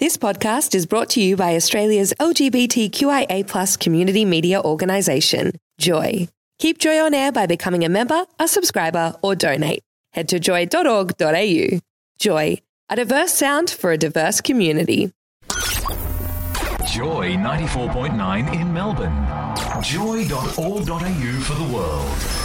This podcast is brought to you by Australia's LGBTQIA community media organisation, Joy. Keep Joy on air by becoming a member, a subscriber, or donate. Head to joy.org.au. Joy, a diverse sound for a diverse community. Joy 94.9 in Melbourne. Joy.org.au for the world.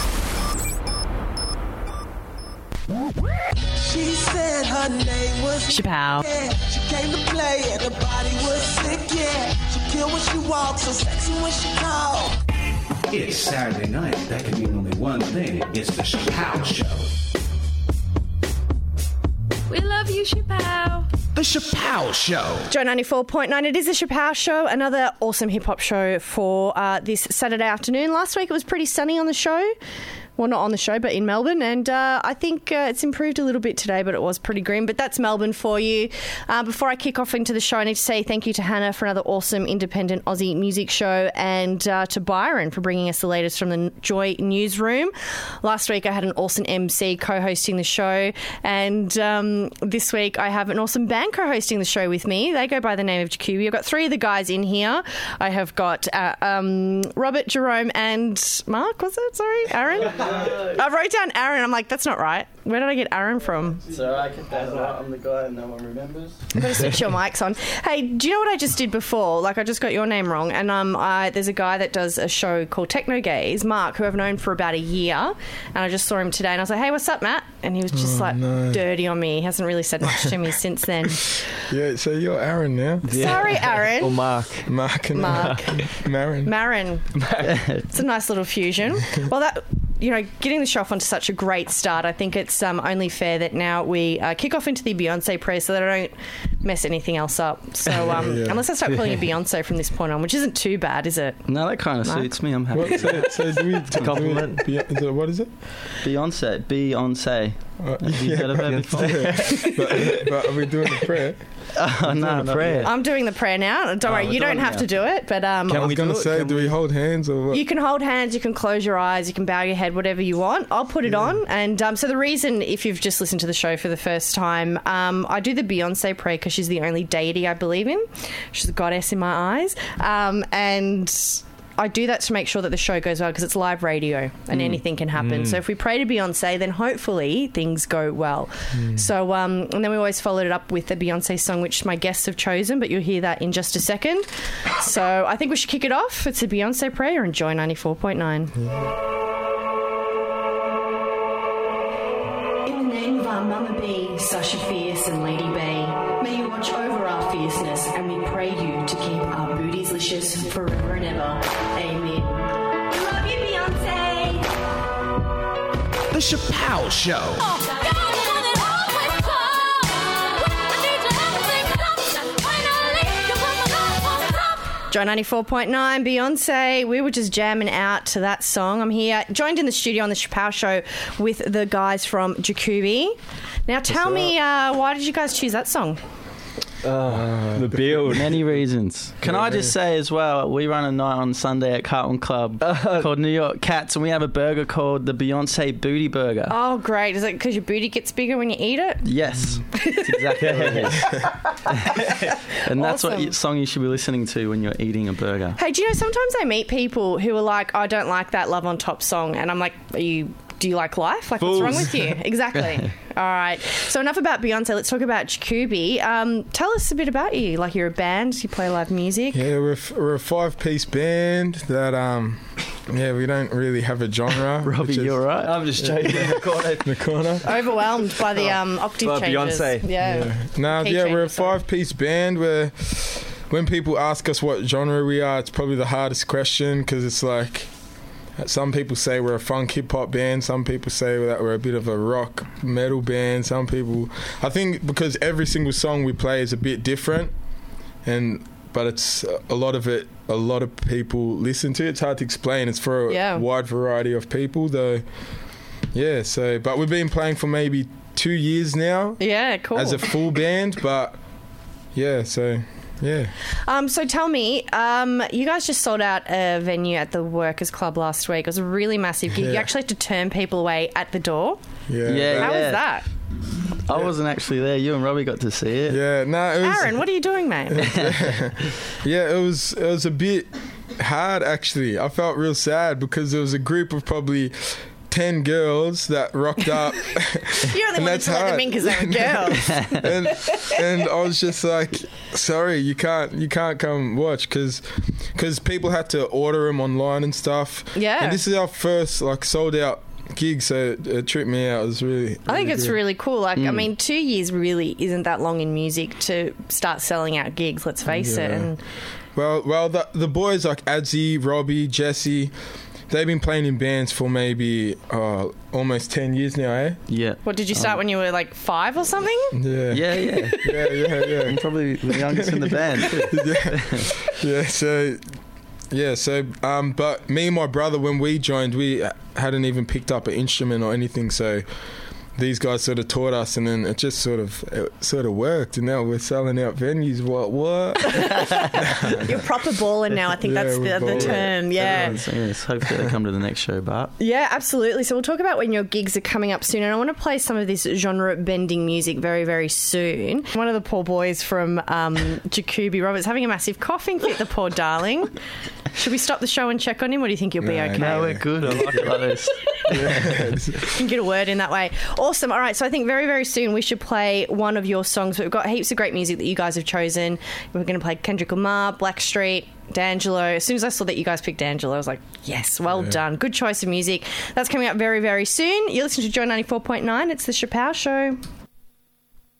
She said her name was ShaPow. Yeah, she came to play and her body was sick, yeah. She kill when she walks, so sexy when she talk. It's Saturday night. That can mean only one thing. It's the Shapow Show. We love you, ShaPow. The Shapow Show. Joy 94.9, it is the Shapow Show, another awesome hip hop show for uh, this Saturday afternoon. Last week it was pretty sunny on the show. Well, not on the show, but in Melbourne. And uh, I think uh, it's improved a little bit today, but it was pretty grim. But that's Melbourne for you. Uh, before I kick off into the show, I need to say thank you to Hannah for another awesome independent Aussie music show and uh, to Byron for bringing us the latest from the Joy newsroom. Last week I had an awesome MC co hosting the show. And um, this week I have an awesome band co hosting the show with me. They go by the name of Jakubi. I've got three of the guys in here. I have got uh, um, Robert, Jerome, and Mark, was it? Sorry, Aaron? I wrote down Aaron. I'm like, that's not right. Where did I get Aaron from? So I get that right. I'm the guy no one remembers. I'm going to switch your mics on. Hey, do you know what I just did before? Like, I just got your name wrong. And um, I, there's a guy that does a show called Techno Gaze, Mark, who I've known for about a year. And I just saw him today and I was like, hey, what's up, Matt? And he was just like dirty on me. He hasn't really said much to me since then. Yeah, so you're Aaron now. Sorry, Aaron. Or Mark. Mark and Mark. Marin. Marin. it's a nice little fusion. Well, that you know, getting the show off onto such a great start, I think it's um, only fair that now we uh, kick off into the Beyonce praise so that I don't mess anything else up. So, um, Yeah. unless I start calling you Beyonce from this point on, which isn't too bad, is it? No, that kind of Mark? suits me. I'm happy. What, so, so do we, do compliment. We, what is it? Beyonce. Beyonce. Uh, Have you heard of her before? but, but are we doing the prayer? Oh, no, not prayer. I'm doing the prayer now. Don't worry, we're you don't doing it have now. to do it, but um, I was we going to it? say, Can do we hold hands or what? You can hold hands, you can close your eyes, you can bow your head, whatever you want. I'll put it on. And um, so, the reason, if you've just listened to the show for the first time, um, I do the Beyonce prayer because she's the only deity I believe in. She's a goddess in my eyes. Um, and. I do that to make sure that the show goes well because it's live radio and mm. anything can happen. So mm. if we pray to Beyonce, then hopefully things go well. Mm. So um, and then we always followed it up with the Beyonce song, which my guests have chosen, but you'll hear that in just a second. So I think we should kick it off. It's a Beyonce prayer and Joy ninety four point nine. In the name of our Mama B, Sasha Fierce and Lady Bay, may you watch over our fierceness and we pray you to keep our booties licious forever and ever. Amen. Love you, Beyonce. The Shapow Show. Joy 94.9, Beyonce. We were just jamming out to that song. I'm here, joined in the studio on the Shapow Show with the guys from Jakubi. Now, tell me, uh, why did you guys choose that song? Oh. the build. Many reasons. Can I just say as well, we run a night on Sunday at Carlton Club uh-huh. called New York Cats, and we have a burger called the Beyonce Booty Burger. Oh, great. Is it because your booty gets bigger when you eat it? Yes, that's exactly what it is. and that's what Awesome. you, song you should be listening to when you're eating a burger. Hey, do you know, sometimes I meet people who are like, I don't like that Love on Top song. And I'm like, are you. Do you like life? Like, what's wrong with you? Exactly. All right. So enough about Beyonce. Let's talk about Jakubi. Um, tell us a bit about you. Like, you're a band. You play live music. Yeah, we're, f- we're a five piece band that, um, yeah, we don't really have a genre. Robbie, is you're right. I'm just joking. in the corner. Overwhelmed by the um, octave By changes. Beyonce. Yeah. No, Key yeah, we're a five piece band where when people ask us what genre we are, it's probably the hardest question because it's like some people say we're a funk hip hop band, some people say that we're a bit of a rock metal band, some people. I think because every single song we play is a bit different, and but it's uh, a lot of it. A lot of people listen to. It. It's hard to explain. It's for a Yeah. wide variety of people, though. Yeah. So, but we've been playing for maybe two years now Yeah, cool. as a full band, but yeah, so yeah. Um, so tell me, um, you guys just sold out a venue at the Workers Club last week. It was a really massive gig. You actually had to turn people away at the door. Yeah. Yeah, How was that? I wasn't actually there. You and Robbie got to see it. Yeah, no, it was. Aaron, what are you doing, mate? Yeah, it was it was a bit hard actually. I felt real sad because there was a group of probably ten girls that rocked up, You only And wanted that's to let them hard. in because they were girls. and and I was just like, sorry, you can't you can't come watch because because people had to order them online and stuff. Yeah. and this is our first like sold out gig, so it, tripped me out. It was really. I think it's good. really cool. Like, I mm. mean, two years really isn't that long in music to start selling out gigs. Let's face it. And Well, well, the the boys like Adzi, Robbie, Jesse, they've been playing in bands for maybe uh, almost ten years now, eh? Yeah. what did you start when you were like five or something? Yeah, Yeah, yeah. yeah, yeah, yeah. I'm probably the youngest in the band. Too. yeah, so yeah, so um, but me and my brother, when we joined, we hadn't even picked up an instrument or anything. So these guys sort of taught us, and then it just sort of it sort of worked. And now we're selling out venues. What? What? You're proper balling now. I think Yeah, that's the, the term. Yeah. Everyone's saying. Hopefully they come to the next show, Bart. Yeah, absolutely. So we'll talk about when your gigs are coming up soon, and I want to play some of this genre bending music very, very soon. One of the poor boys from um, Jakubi Roberts having a massive coughing fit. The poor darling. Should we stop the show and check on him, or do you think you'll be No, okay? No, we're good. I like it like this. You can get a word in that way. Awesome. All right. So I think very, very soon we should play one of your songs. We've got heaps of great music that you guys have chosen. We're going to play Kendrick Lamar, Blackstreet. D'Angelo. As soon as I saw that you guys picked D'Angelo, I was like, yes, well done. Good choice of music. That's coming up very, very soon. You're listening to Joy 94.9. It's the Shapow Show.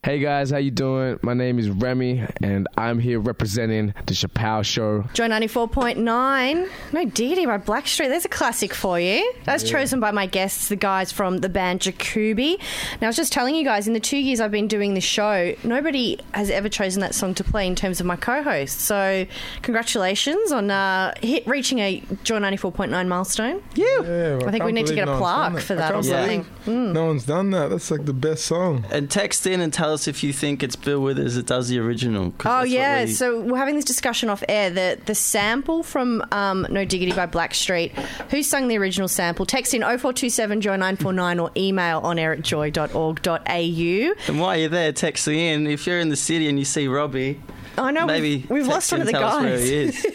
Hey guys, how you doing? My name is Remy, and I'm here representing the Shapow Show. Joy 94.9. No Diggity by Blackstreet. There's a classic for you. That's chosen by my guests, the guys from the band Jakubi. Now, I was just telling you guys, in the two years I've been doing the show, nobody has ever chosen that song to play in terms of my co host. So, congratulations on uh, hit, reaching a Joy 94.9 milestone. Yeah, well, I think we need to get a no one's plaque that. for that or can't something. believe No one's done that. That's like the best song. And text in and tell us if you think it's Bill Withers that does the original. Oh yeah, we- so we're having this discussion off air. The the sample from um, No Diggity by Blackstreet. Who sung the original sample? Text in 0427 joy 949 or email on air at joy.org.au. And while you're there texting in, if you're in the city and you see Robbie, I know maybe we've, we've lost one of the and tell us where guys. he is.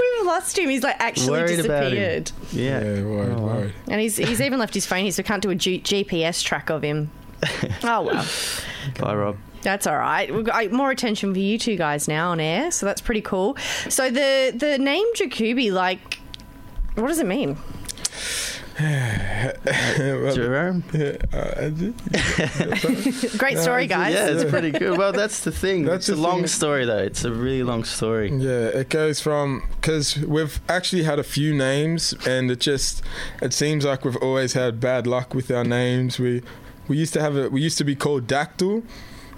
we've lost him. He's like actually Worried about him. disappeared. Yeah. Yeah, worried, worried. And he's he's even left his phone here, so we can't do a G- GPS track of him. oh well. Bye, Rob. That's all right. We've got uh, more attention for you two guys now on air, so that's pretty cool. So the the name Jakubi, like, what does it mean? Well, Jerome? yeah, uh. Great story, guys. Yeah, it's pretty good. Well, that's the thing. That's it's a the long thing. story, though. It's a really long story. Yeah, it goes from because we've actually had a few names, and it just it seems like we've always had bad luck with our names. We we used to have a we used to be called Dactyl,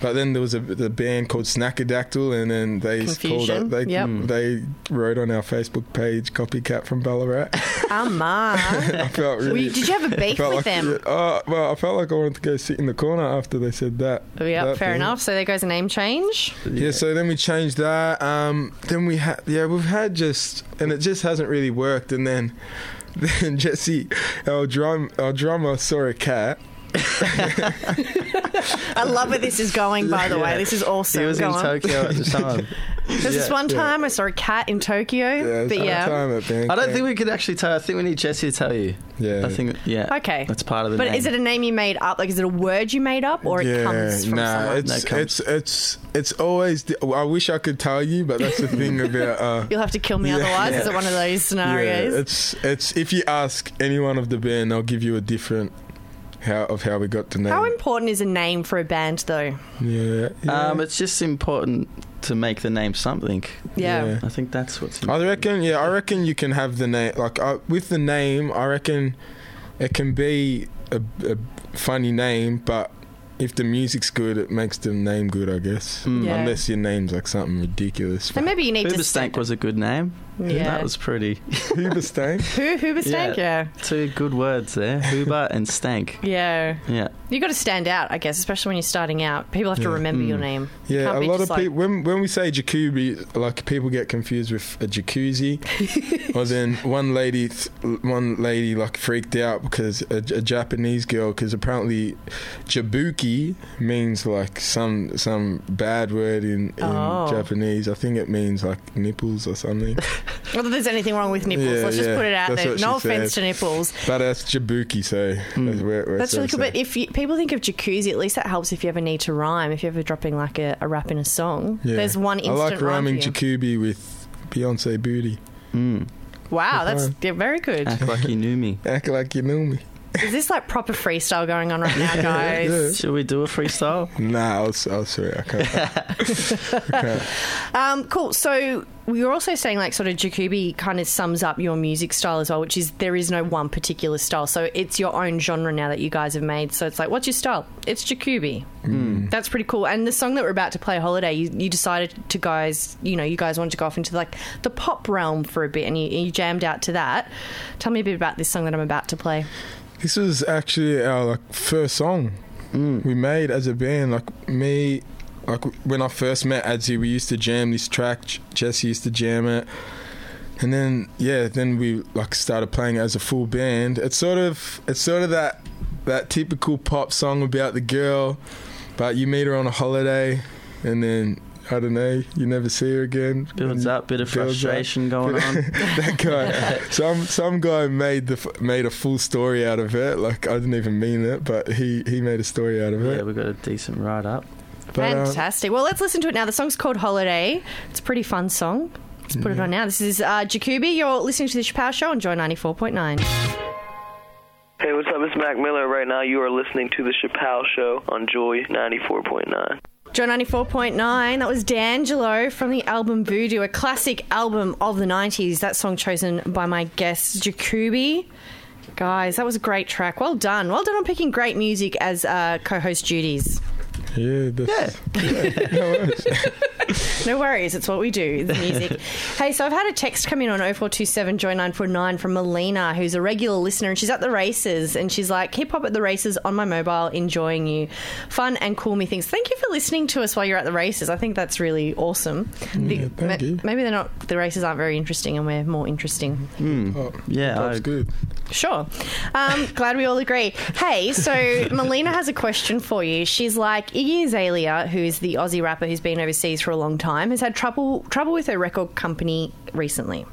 but then there was a the band called Snackadactyl, and then they called it, they Yep. they wrote on our Facebook page copycat from Ballarat. My. I felt really. You- did you have a beef with like, them? Uh, well, I felt like I wanted to go sit in the corner after they said that. That fair thing. enough. So there goes a name change. Yeah, so then we changed that. Um, then we had, yeah, we've had just, and it just hasn't really worked. And then, then Jesse, our drum, our drummer saw a cat. I love where this is going, by the way. This is awesome. He was Go in on. Tokyo at the time. There's this one time I saw a cat in Tokyo. Yeah, but yeah. Time at Bangkok. I don't think we could actually tell. I think we need Jesse to tell you. Yeah. I think, yeah. Okay. That's part of the But name. is it a name you made up? Like, is it a word you made up, or it comes from nah, someone? it's No, it comes- it's it's it's always. The, I wish I could tell you, but that's the thing about. Uh, You'll have to kill me Yeah. otherwise. Is it one of those yeah, scenarios? it's it's if you ask anyone of the band, they'll give you a different how of how we got the name. How important is a name for a band, though? yeah, yeah. Um, it's just important to make the name something. Yeah. Yeah. I think that's what's I reckon, yeah, I reckon you can have the name. Like uh, with the name, I reckon it can be a, a funny name, but if the music's good, it makes the name good. I guess, Yeah. unless your name's like something ridiculous. And maybe you need to. Hoobastank was a good name. Yeah. That was pretty. Huber Stank. Who Hoover Stank? Yeah. Two good words there. Huber and stank. Yeah. Yeah. You got to stand out, I guess, especially when you're starting out. People have to Yeah. remember your mm. name. Yeah, Can't a lot of like- people when when we say jacuzzi, like people get confused with a jacuzzi. or then one lady, one lady like freaked out because a, a Japanese girl, because apparently jabuki means like some some bad word in, in Oh. Japanese. I think it means like nipples or something. Not that there's anything wrong with nipples. Yeah, Let's just yeah, put it out that's there. No offense said. to nipples. but that's jabuki, so that's, where, where That's really cool. so- But if you, people think of jacuzzi, at least that helps if you ever need to rhyme. If you're ever dropping like a, a rap in a song, Yeah. there's one I instant like rhyming you. Jakubi with Beyonce booty. Mm. Wow, that's Fine. yeah, very good. Act like you knew me. Act like you knew me. Is this like proper freestyle going on right now, guys? Yeah. Should we do a freestyle? Nah, I'll, I'll swear I can't. I can't. Um, cool. So we were also saying like sort of Jakubi kind of sums up your music style as well, which is there is no one particular style. So it's your own genre now that you guys have made. So it's like, what's your style? It's Jakubi. Mm. That's pretty cool. And the song that we're about to play, Holiday, you, you decided to guys, you know, you guys wanted to go off into like the pop realm for a bit, and you, you jammed out to that. Tell me a bit about this song that I'm about to play. This was actually our like first song mm. we made as a band. Like me, like when I first met Adzi, we used to jam this track. Jesse used to jam it, and then yeah, then we like started playing as a full band. It's sort of it's sort of that that typical pop song about the girl, but you meet her on a holiday, and then. I don't know. You never see her again. Builds up, bit of builds up. frustration going on. that guy, some some guy made the made a full story out of it. Like I didn't even mean it, but he he made a story out of it. Yeah, we got a decent write up. But, uh, Fantastic. well, let's listen to it now. The song's called Holiday. It's a pretty fun song. Let's put it on now. This is uh, Jakubi. You're listening to the Shapow Show on Joy 94.9. Hey, what's up? It's Mac Miller. Right now, you are listening to The Shapow Show on Joy 94.9. Joy 94.9. That was D'Angelo from the album Voodoo, a classic album of the 90s. That song chosen by my guest, Jakubi. Guys, that was a great track. Well done. Well done on picking great music as uh, co host duties. Yeah, that's, yeah. no worries. No worries, it's what we do, the music. hey, so I've had a text come in on 0427 Joy 949 from Melina, who's a regular listener, and she's at the races, and she's like, hip hop at the races on my mobile, enjoying you. Fun and cool me things. Thank you for listening to us while you're at the races. I think that's really awesome. The- thank you. Maybe they're not, the races aren't very interesting, and we're more interesting. Oh, Yeah, that's good. Sure. Um, glad we all agree. Hey, so Melina has a question for you. She's like Iggy Azalea, who's the Aussie rapper who's been overseas for a long time, has had trouble trouble with her record company recently.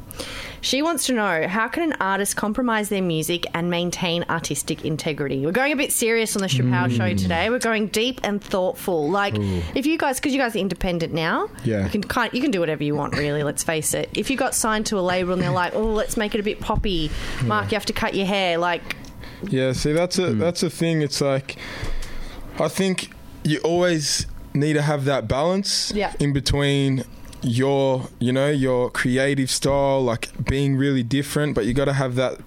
She wants to know how can an artist compromise their music and maintain artistic integrity? We're going a bit serious on the Shapow show mm. today. We're going deep and thoughtful. Like if you guys, because you guys are independent now, Yeah. you can kind you can do whatever you want. Really, let's face it. If you got signed to a label and they're like, oh, let's make it a bit poppy, Mark, you have to cut your hair. Like, Yeah, see, that's a hmm. that's a thing. It's like I think you always need to have that balance Yeah. in between your you know your creative style like being really different but you got to have that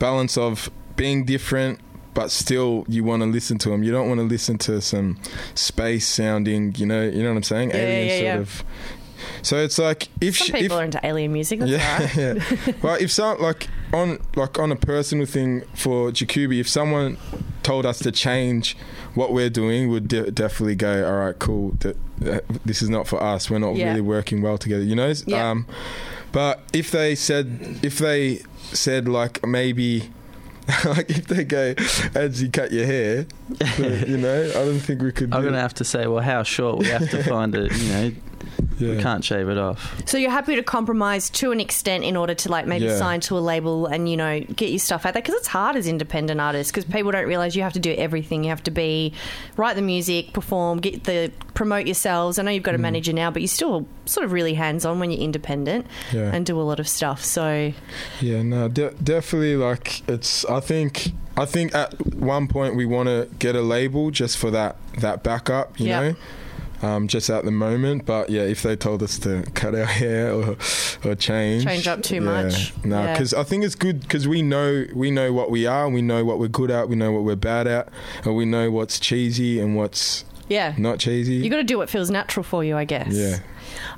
balance of being different but still you want to listen to them you don't want to listen to some space sounding you know you know what i'm saying Yeah, alien yeah, sort yeah. of so it's like if some people if, are into alien music. Yeah, right. yeah. well, if some like on like on a personal thing for Jakubi, if someone told us to change what we're doing, we'd de- definitely go, all right, cool. Th- th- this is not for us. We're not Yeah. really working well together, you know. Yeah. Um, but if they said, if they said like maybe. like if they go, as you cut your hair, you know, I don't think we could. I'm do going to it. have to say, well, how short? We have to find it, you know, yeah. we can't shave it off. So you're happy to compromise to an extent in order to like maybe Yeah. sign to a label and you know get your stuff out there because it's hard as independent artists because people don't realize you have to do everything. You have to be write the music, perform, get the promote yourselves. I know you've got a Mm. manager now, but you're still sort of really hands on when you're independent Yeah. and do a lot of stuff. So Yeah, no, de- definitely. Like it's. I think. I think at one point we want to get a label just for that that backup. You Yeah. know. Um, just at the moment, but yeah, if they told us to cut our hair or or change, Change up too yeah, much. no, Yeah. because I think it's good because we know we know what we are, we know what we're good at, we know what we're bad at, and we know what's cheesy and what's Yeah. not cheesy. You got to do what feels natural for you, I guess. yeah.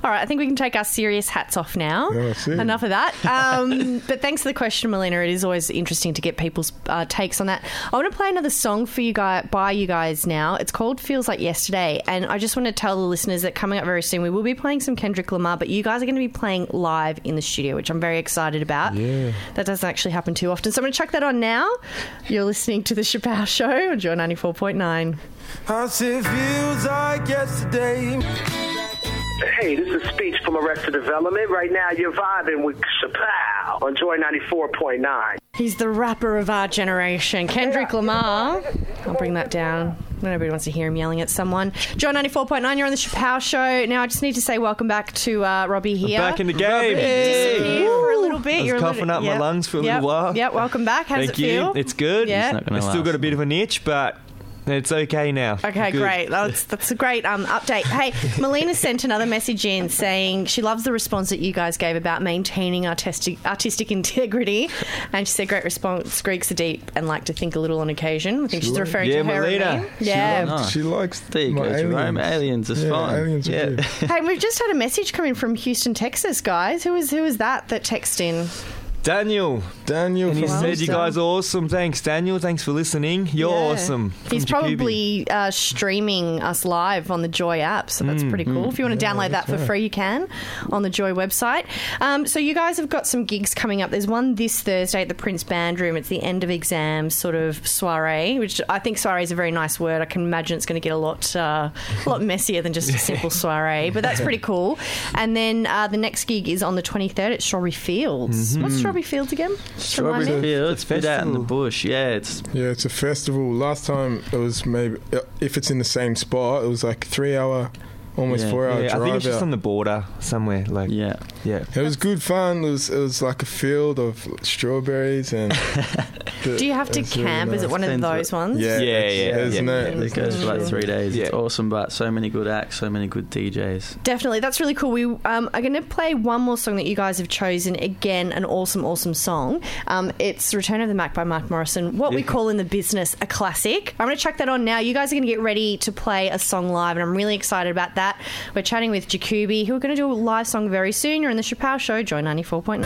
All right, I think we can take our serious hats off now. Yeah, I see. Enough of that. Um, but thanks for the question, Melina. It is always interesting to get people's uh, takes on that. I want to play another song for you guys by you guys now. It's called "Feels Like Yesterday," and I just want to tell the listeners that coming up very soon we will be playing some Kendrick Lamar, but you guys are going to be playing live in the studio, which I'm very excited about. Yeah. That doesn't actually happen too often, so I'm going to chuck that on now. You're listening to the Shapow Show on Joy 94.9. I said feels like yesterday. Hey, this is Speech from Arrested Development. Right now, you're vibing with ShaPow on Joy 94.9. He's the rapper of our generation, Kendrick Lamar. I'll bring that down. Nobody wants to hear him yelling at someone. Joy 94.9, you're on the Shapow Show. Now, I just need to say welcome back to uh, Robbie here. Back in the game. Disappeared for a little bit. I was You're a coughing little, up my yep. lungs for a yep. little while. Yep, welcome back. How does Thank it you. feel? It's good. Yeah. Not gonna I still last. got a bit of an itch, but it's okay now. Okay, Good. great. That's, that's a great um, update. Hey, Melina sent another message in saying she loves the response that you guys gave about maintaining artistic, artistic integrity. And she said, great response. Greeks are deep and like to think a little on occasion. I think she's referring Yeah, to her. and Melina. me. She Yeah. Nice. She likes There you my go, Jerome. Aliens is yeah, fine. Aliens are Yeah. good. hey, we've just had a message come in from Houston, Texas, guys. Who is who is that that texted in? Daniel. Daniel And he from said, You guys are awesome. Thanks, Daniel. Thanks for listening. You're Yeah. awesome. From He's Jakubi. probably uh, streaming us live on the Joy app, so that's pretty cool. If you want to download that for free, you can on the Joy website. Um, so you guys have got some gigs coming up. There's one this Thursday at the Prince Band Room. It's the end of exams sort of soiree, which I think soiree is a very nice word. I can imagine it's going to get a lot, uh, a lot messier than just a simple soiree, but that's pretty cool. And then uh, the next gig is on the 23rd at Strawberry Fields. What's Strawberry Fields again? Strawberry Fields, It's a out in the bush. Yeah, it's Yeah, it's a festival. Last time it was maybe if it's in the same spot, it was like three hour, almost Yeah. four hour Yeah, I drive think it's just on the border somewhere. Like, yeah. yeah. It was good fun. It was it was like a field of strawberries and. the- Do you have to it's really camp? Is it one of those ones? Yeah, Yeah, it's- yeah, isn't yeah. it? It goes for like three days. It's awesome, but so many good acts, so many good DJs. Definitely, that's really cool. We um, are going to play one more song that you guys have chosen. Again, an awesome, awesome song. Um, it's "Return of the Mack" by Mark Morrison. What we call in the business a classic. I'm going to chuck that on now. You guys are going to get ready to play a song live, and I'm really excited about that. We're chatting with Jakubi, who are going to do a live song very soon. You're in the Shapow Show, Joy 94.9.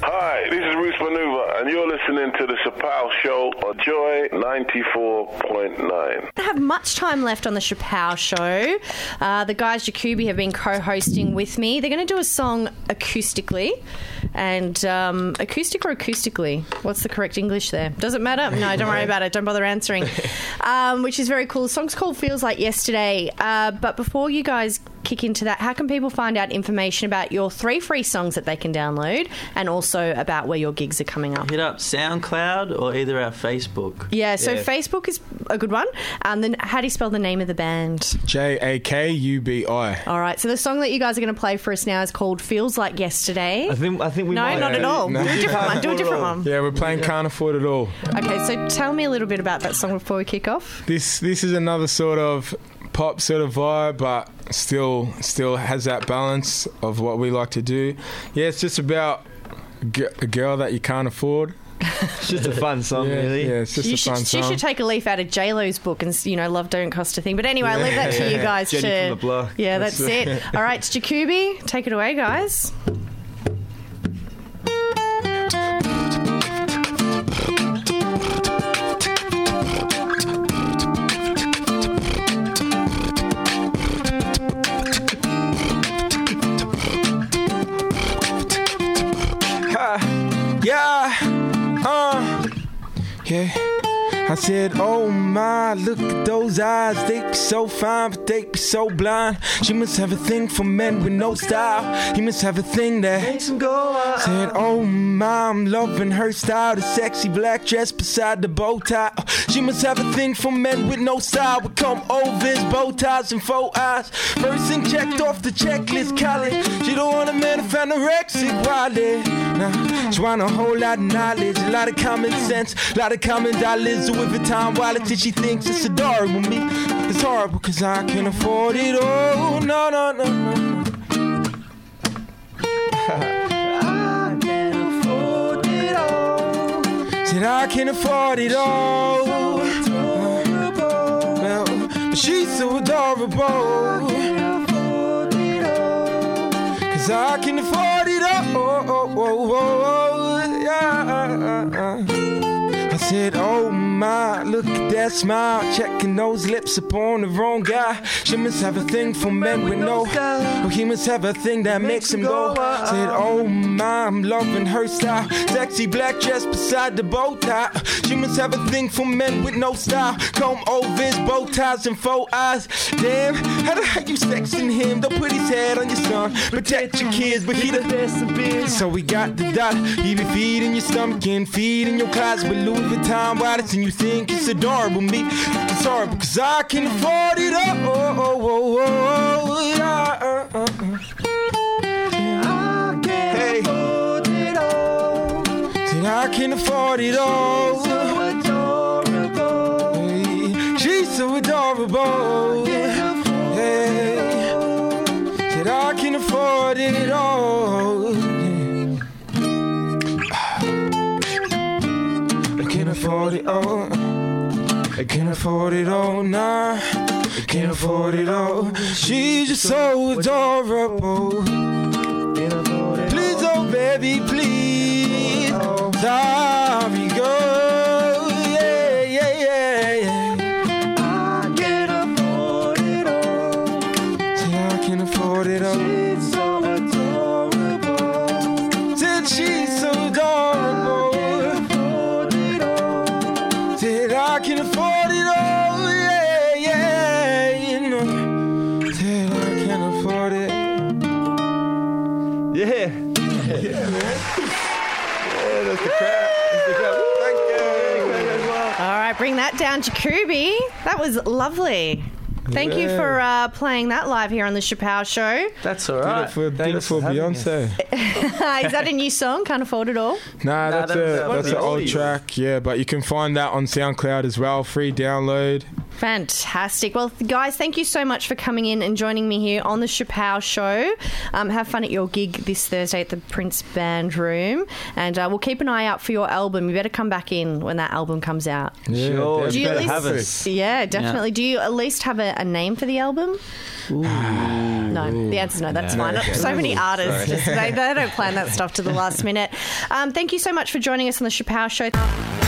Hi, this is Bruce Maneuver, and you're listening to the Shapow Show on Joy 94.9. don't have much time left on the Shapow show. Uh, the guys Jakubi have been co-hosting with me. They're going to do a song acoustically, and um, acoustic or acoustically. What's the correct English there? Does it matter? No, don't worry about it. Don't bother answering. Um, which is very cool. The song's called "Feels Like Yesterday." Uh, but before you guys kick into that, how can people find out information about your three free songs that they can download, and also about where your gigs are coming up? Hit up SoundCloud or either our Facebook. Yeah, so Facebook is a good one. And then, how do you spell the name of the band? J A K U B I. All right, so the song that you guys are going to play for us now is called "Feels Like Yesterday." I think I think we no, might. not at all. No. Do a different one. Do a different one. Yeah, we're playing Can't Afford It All. Okay, so tell me a little bit about that song before we kick off. This this is another sort of pop sort of vibe, but still still has that balance of what we like to do. Yeah, it's just about g- a girl that you can't afford. It's just a fun song, Yeah, really. yeah, it's just you a should, fun song. She should take a leaf out of J Lo's book and you know, love don't cost a thing. But anyway, I'll leave that to you guys Jenny to. from the block. Yeah, that's, it. All right, Jakubi, take it away, guys. Yeah. I said, Oh my, look at those eyes. They be so fine, but they be so blind. She must have a thing for men with no style. He must have a thing that makes him go out. Said, Oh my, I'm loving her style. The sexy black dress beside the bow tie. She must have a thing for men with no style. Would come overs, bow ties, and faux eyes. First thing checked off the checklist, college. She don't want a man to find anorexic wallet. Nah, she want a whole lot of knowledge, a lot of common sense, a lot of common dollars. Louis Vuitton wallet that she thinks it's adorable. with me. It's horrible because I can't afford it all. No, no, no, no. I can afford it all. Said I can afford it all. Well, but she's so adorable. Cause I can afford it all. Oh, oh, yeah. I said, Oh my, look at that smile. Checking those lips upon the wrong guy. She must have a thing for men with no. Oh, he must have a thing that makes him go. Uh, Said, uh. Oh my, I'm loving her style. Sexy black dress beside the bow tie. She must have a thing for men with no style. Comb overs, bow ties, and faux eyes. Damn, how the heck you sexing him? Don't put his head on your son. Protect your kids, but he the best of biz. So we got the dollar. He be feeding your stomach and feeding your closet with Louis Vuitton wallets, and you think it's adorable. Me, it's horrible, cause I can afford it all. Oh, oh, oh, oh, oh, yeah, uh, uh, uh. Hey. I can afford it all. She's so adorable. Hey, She's so adorable. Afford it all. I can't afford it all now. I can't afford it all. She's just so adorable. Please, oh baby, please. Sorry, bring that down, Jakubi. That was lovely. Thank you for uh, playing that live here on the Shapow Show. That's all Did right. it for, did it Thanks for for having Beyonce. Is that a new song? Can't afford it all. Nah, that's that was, a uh, that's an old track. Yeah, but you can find that on SoundCloud as well. Free download. Fantastic. Well, guys, thank you so much for coming in and joining me here on the Shapow Show. Um, have fun at your gig this Thursday at the Prince Band Room, and uh, we'll keep an eye out for your album. You better come back in when that album comes out. Yeah, Sure, Do you at least, have us. Yeah, definitely. Do you at least have a, a name for the album? No, the answer's no. That's fine. So many artists just they, they don't plan that stuff to the last minute. Um, thank you so much for joining us on the Shapow Show.